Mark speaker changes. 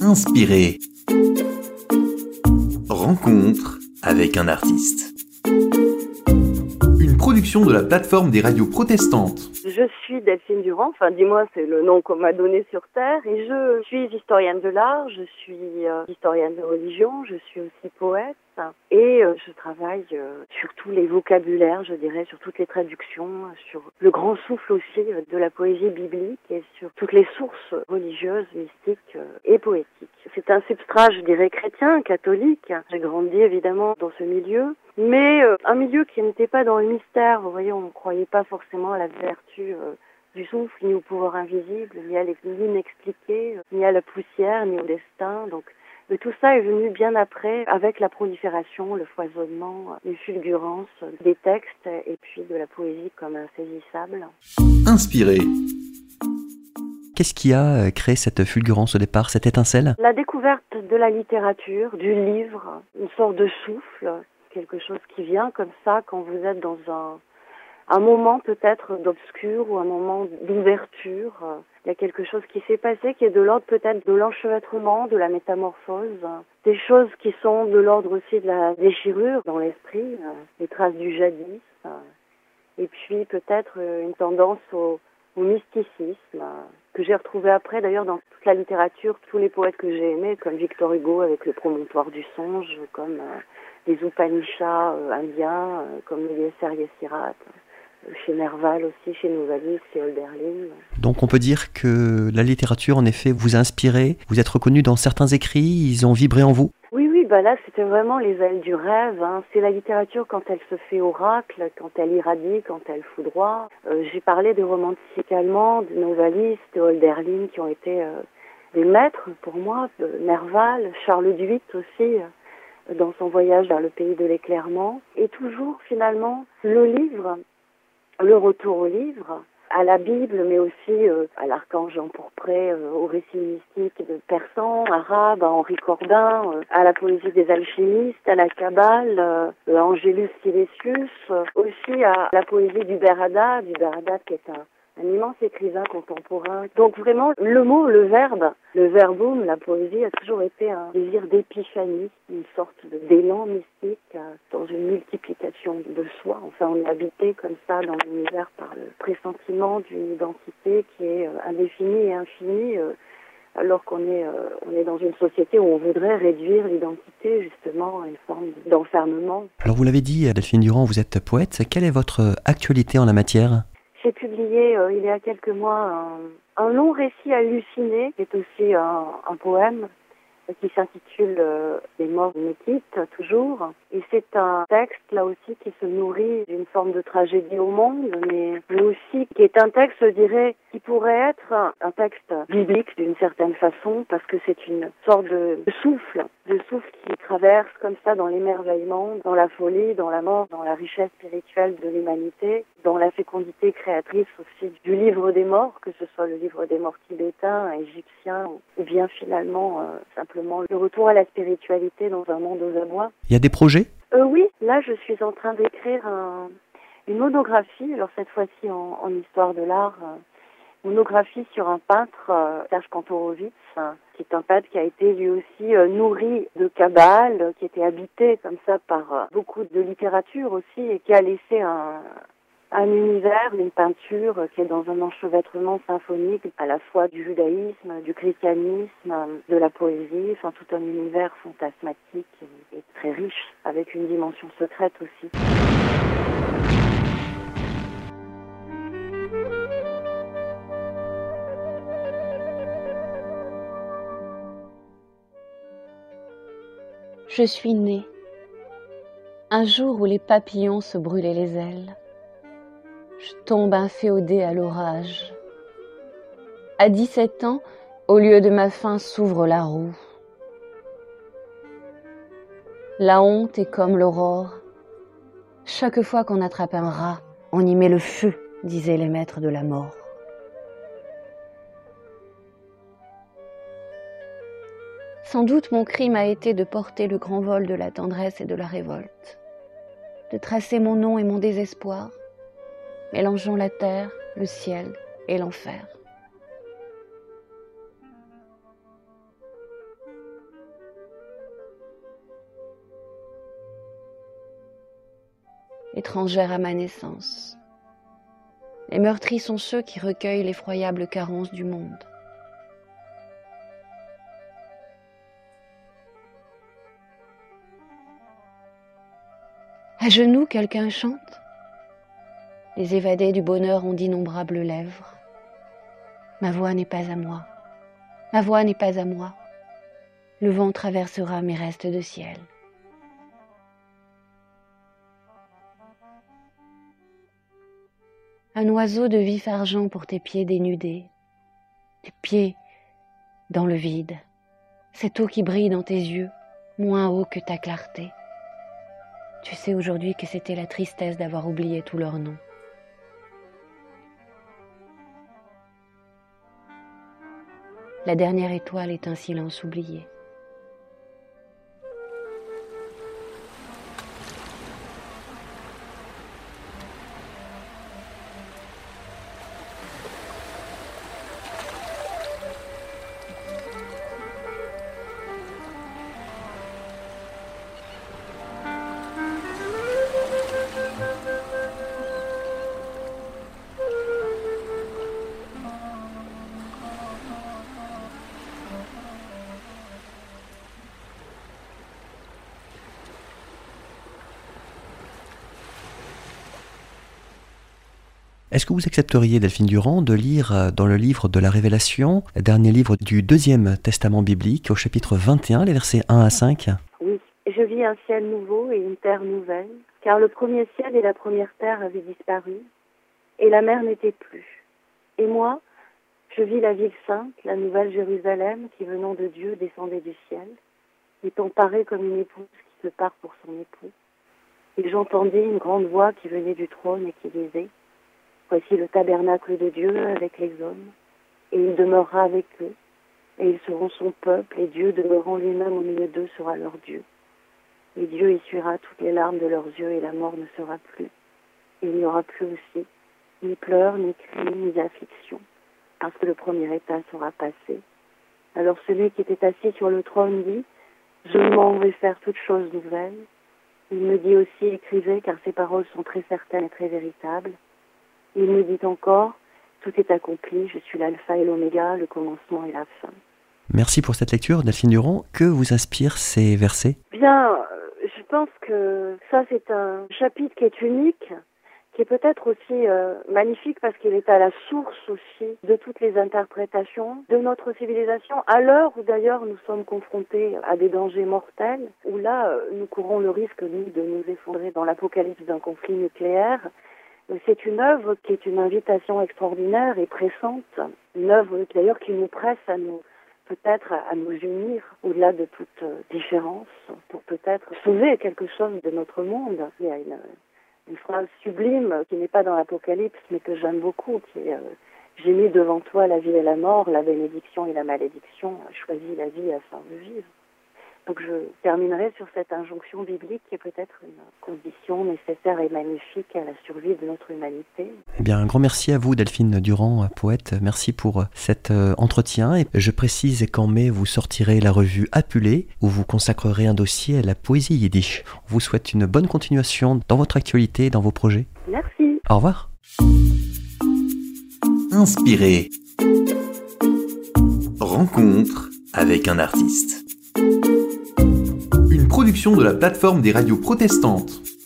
Speaker 1: Inspiré. Rencontre avec un artiste. Une production de la plateforme des radios protestantes.
Speaker 2: Je suis Delphine Durand, enfin dis-moi c'est le nom qu'on m'a donné sur Terre, et je suis historienne de l'art, je suis euh, historienne de religion, je suis aussi poète, et euh, je travaille euh, sur tous les vocabulaires, je dirais, sur toutes les traductions, sur le grand souffle aussi de la poésie biblique et sur toutes les sources religieuses, mystiques et poétiques. C'est un substrat, je dirais, chrétien, catholique. J'ai grandi évidemment dans ce milieu, mais un milieu qui n'était pas dans le mystère. Vous voyez, on ne croyait pas forcément à la vertu du souffle, ni au pouvoir invisible, ni à l'inexpliqué, ni à la poussière, ni au destin. Donc mais tout ça est venu bien après, avec la prolifération, le foisonnement, les fulgurances des textes et puis de la poésie comme insaisissable.
Speaker 1: Inspiré.
Speaker 3: Qu'est-ce qui a euh, créé cette fulgurance au départ, cette étincelle?
Speaker 2: La découverte de la littérature, du livre, une sorte de souffle, quelque chose qui vient comme ça quand vous êtes dans un, un moment peut-être d'obscur ou un moment d'ouverture. Il y a quelque chose qui s'est passé qui est de l'ordre peut-être de l'enchevêtrement, de la métamorphose, des choses qui sont de l'ordre aussi de la déchirure dans l'esprit, les traces du jadis, et puis peut-être une tendance au, mysticisme que j'ai retrouvé après d'ailleurs dans toute la littérature, tous les poètes que j'ai aimés, comme Victor Hugo avec le promontoire du songe, comme euh, les Upanishads euh, indiens, euh, comme les Yesirat chez Nerval aussi, chez Novalis, chez Holderlin.
Speaker 3: Donc on peut dire que la littérature, en effet, vous a inspiré, vous êtes reconnu dans certains écrits, ils ont vibré en vous
Speaker 2: Oui, oui, bah là c'était vraiment les ailes du rêve. Hein. C'est la littérature quand elle se fait oracle, quand elle irradie, quand elle foudroie. Euh, J'ai parlé des romantiques allemands, de Novalis, de Holderlin, qui ont été euh, des maîtres pour moi, de Nerval, Charles VIII aussi euh, dans son voyage vers le pays de l'éclairement. Et toujours finalement, le livre le retour au livre, à la Bible, mais aussi euh, à l'archange empourpré, euh, au récit mystique de Persan, arabe, à Henri Corbin, euh, à la poésie des alchimistes, à la Kabbale, à Angelus Silesius, aussi à la poésie du Berada, du Berada qui est un un immense écrivain contemporain. Donc vraiment, le mot, le verbe, le verbum, la poésie a toujours été un désir d'épiphanie, une sorte d'élan mystique euh, dans une multiplication de soi. Enfin, on est habité comme ça dans l'univers par le pressentiment d'une identité qui est euh, indéfinie et infinie. Euh, alors qu'on est, on est dans une société où on voudrait réduire l'identité justement à une forme d'enfermement.
Speaker 3: Alors vous l'avez dit, Delphine Durand, vous êtes poète. Quelle est votre actualité en la matière?
Speaker 2: Euh, il y a quelques mois un, long récit halluciné, qui est aussi un, poème qui s'intitule euh, Les morts me quittent toujours. Et c'est un texte là aussi qui se nourrit d'une forme de tragédie au monde, mais, mais aussi qui est un texte, je dirais, qui pourrait être un texte biblique d'une certaine façon, parce que c'est une sorte de souffle, de souffle qui traverse comme ça dans l'émerveillement, dans la folie, dans la mort, dans la richesse spirituelle de l'humanité, dans la fécondité créatrice aussi du livre des morts, que ce soit le livre des morts tibétains, égyptiens, ou bien finalement euh, simplement le retour à la spiritualité dans un monde aux abois.
Speaker 3: Il y a des projets?
Speaker 2: Euh, Oui, là je suis en train d'écrire une monographie, alors cette fois-ci en, histoire de l'art. Euh, monographie sur un peintre, euh, Serge Kantorowicz, qui est un peintre qui a été lui aussi nourri de cabale, qui était habité comme ça par beaucoup de littérature aussi et qui a laissé un, un univers, une peinture qui est dans un enchevêtrement symphonique à la fois du judaïsme, du christianisme, de la poésie, enfin tout un univers fantasmatique et très riche avec une dimension secrète aussi.
Speaker 4: Je suis née un jour où les papillons se brûlaient les ailes. Je tombe inféodée à l'orage. À 17 ans, au lieu de ma faim s'ouvre la roue. La honte est comme l'aurore. Chaque fois qu'on attrape un rat, on y met le feu, disaient les maîtres de la mort. Sans doute mon crime a été de porter le grand vol de la tendresse et de la révolte, de tracer mon nom et mon désespoir, mélangeant la terre, le ciel et l'enfer. Étrangère à ma naissance, les meurtris sont ceux qui recueillent l'effroyable carence du monde. À genoux, quelqu'un chante? Les évadés du bonheur ont d'innombrables lèvres. Ma voix n'est pas à moi. Ma voix n'est pas à moi. Le vent traversera mes restes de ciel. Un oiseau de vif argent pour tes pieds dénudés, tes pieds dans le vide, cette eau qui brille dans tes yeux, moins haut que ta clarté. Tu sais aujourd'hui que c'était la tristesse d'avoir oublié tous leurs noms. La dernière étoile est un silence oublié.
Speaker 3: Est-ce que vous accepteriez, Delphine Durand, de lire euh, dans le livre de la Révélation, dernier livre du deuxième testament biblique, au chapitre 21, les versets 1 à 5
Speaker 2: Oui, je vis un ciel nouveau et une terre nouvelle, car le premier ciel et la première terre avaient disparu, et la mer n'était plus. Et moi, je vis la ville sainte, la nouvelle Jérusalem, qui venant de Dieu descendait du ciel, étant parée comme une épouse qui se part pour son époux. Et j'entendis une grande voix qui venait du trône et qui disait Voici le tabernacle de Dieu avec les hommes, et il demeurera avec eux, et ils seront son peuple, et Dieu demeurant lui-même au milieu d'eux sera leur Dieu. Et Dieu essuiera toutes les larmes de leurs yeux, et la mort ne sera plus. Et il n'y aura plus aussi ni pleurs, ni cris, ni affliction, parce que le premier état sera passé. Alors celui qui était assis sur le trône dit, Je m'en vais faire toutes choses nouvelles. Il me dit aussi, écrivez, car ces paroles sont très certaines et très véritables. Il me dit encore, tout est accompli, je suis l'alpha et l'oméga, le commencement et la fin.
Speaker 3: Merci pour cette lecture, Delphine Durand. Que vous inspirent ces versets?
Speaker 2: Bien, euh, je pense que ça c'est un chapitre qui est unique, qui est peut-être aussi euh, magnifique parce qu'il est à la source aussi de toutes les interprétations de notre civilisation, à l'heure où d'ailleurs nous sommes confrontés à des dangers mortels, où là euh, nous courons le risque, nous, de nous effondrer dans l'apocalypse d'un conflit nucléaire, c'est une œuvre qui est une invitation extraordinaire et pressante, une œuvre d'ailleurs qui nous presse à nous peut-être à nous unir au-delà de toute euh, différence pour peut-être sauver quelque chose de notre monde. Il y a une, phrase sublime qui n'est pas dans l'Apocalypse mais que j'aime beaucoup qui est euh, J'ai mis devant toi la vie et la mort, la bénédiction et la malédiction, choisis la vie afin de vivre. Donc je terminerai sur cette injonction biblique qui est peut-être une condition nécessaire et magnifique à la survie de notre humanité.
Speaker 3: Eh bien, un grand merci à vous, Delphine Durand, poète. Merci pour cet euh, entretien. Et je précise qu'en mai, vous sortirez la revue Apulée, où vous consacrerez un dossier à la poésie yiddish. On vous souhaite une bonne continuation dans votre actualité et dans vos projets.
Speaker 2: Merci.
Speaker 3: Au revoir.
Speaker 1: Inspiré. Rencontre avec un artiste de la plateforme des radios protestantes.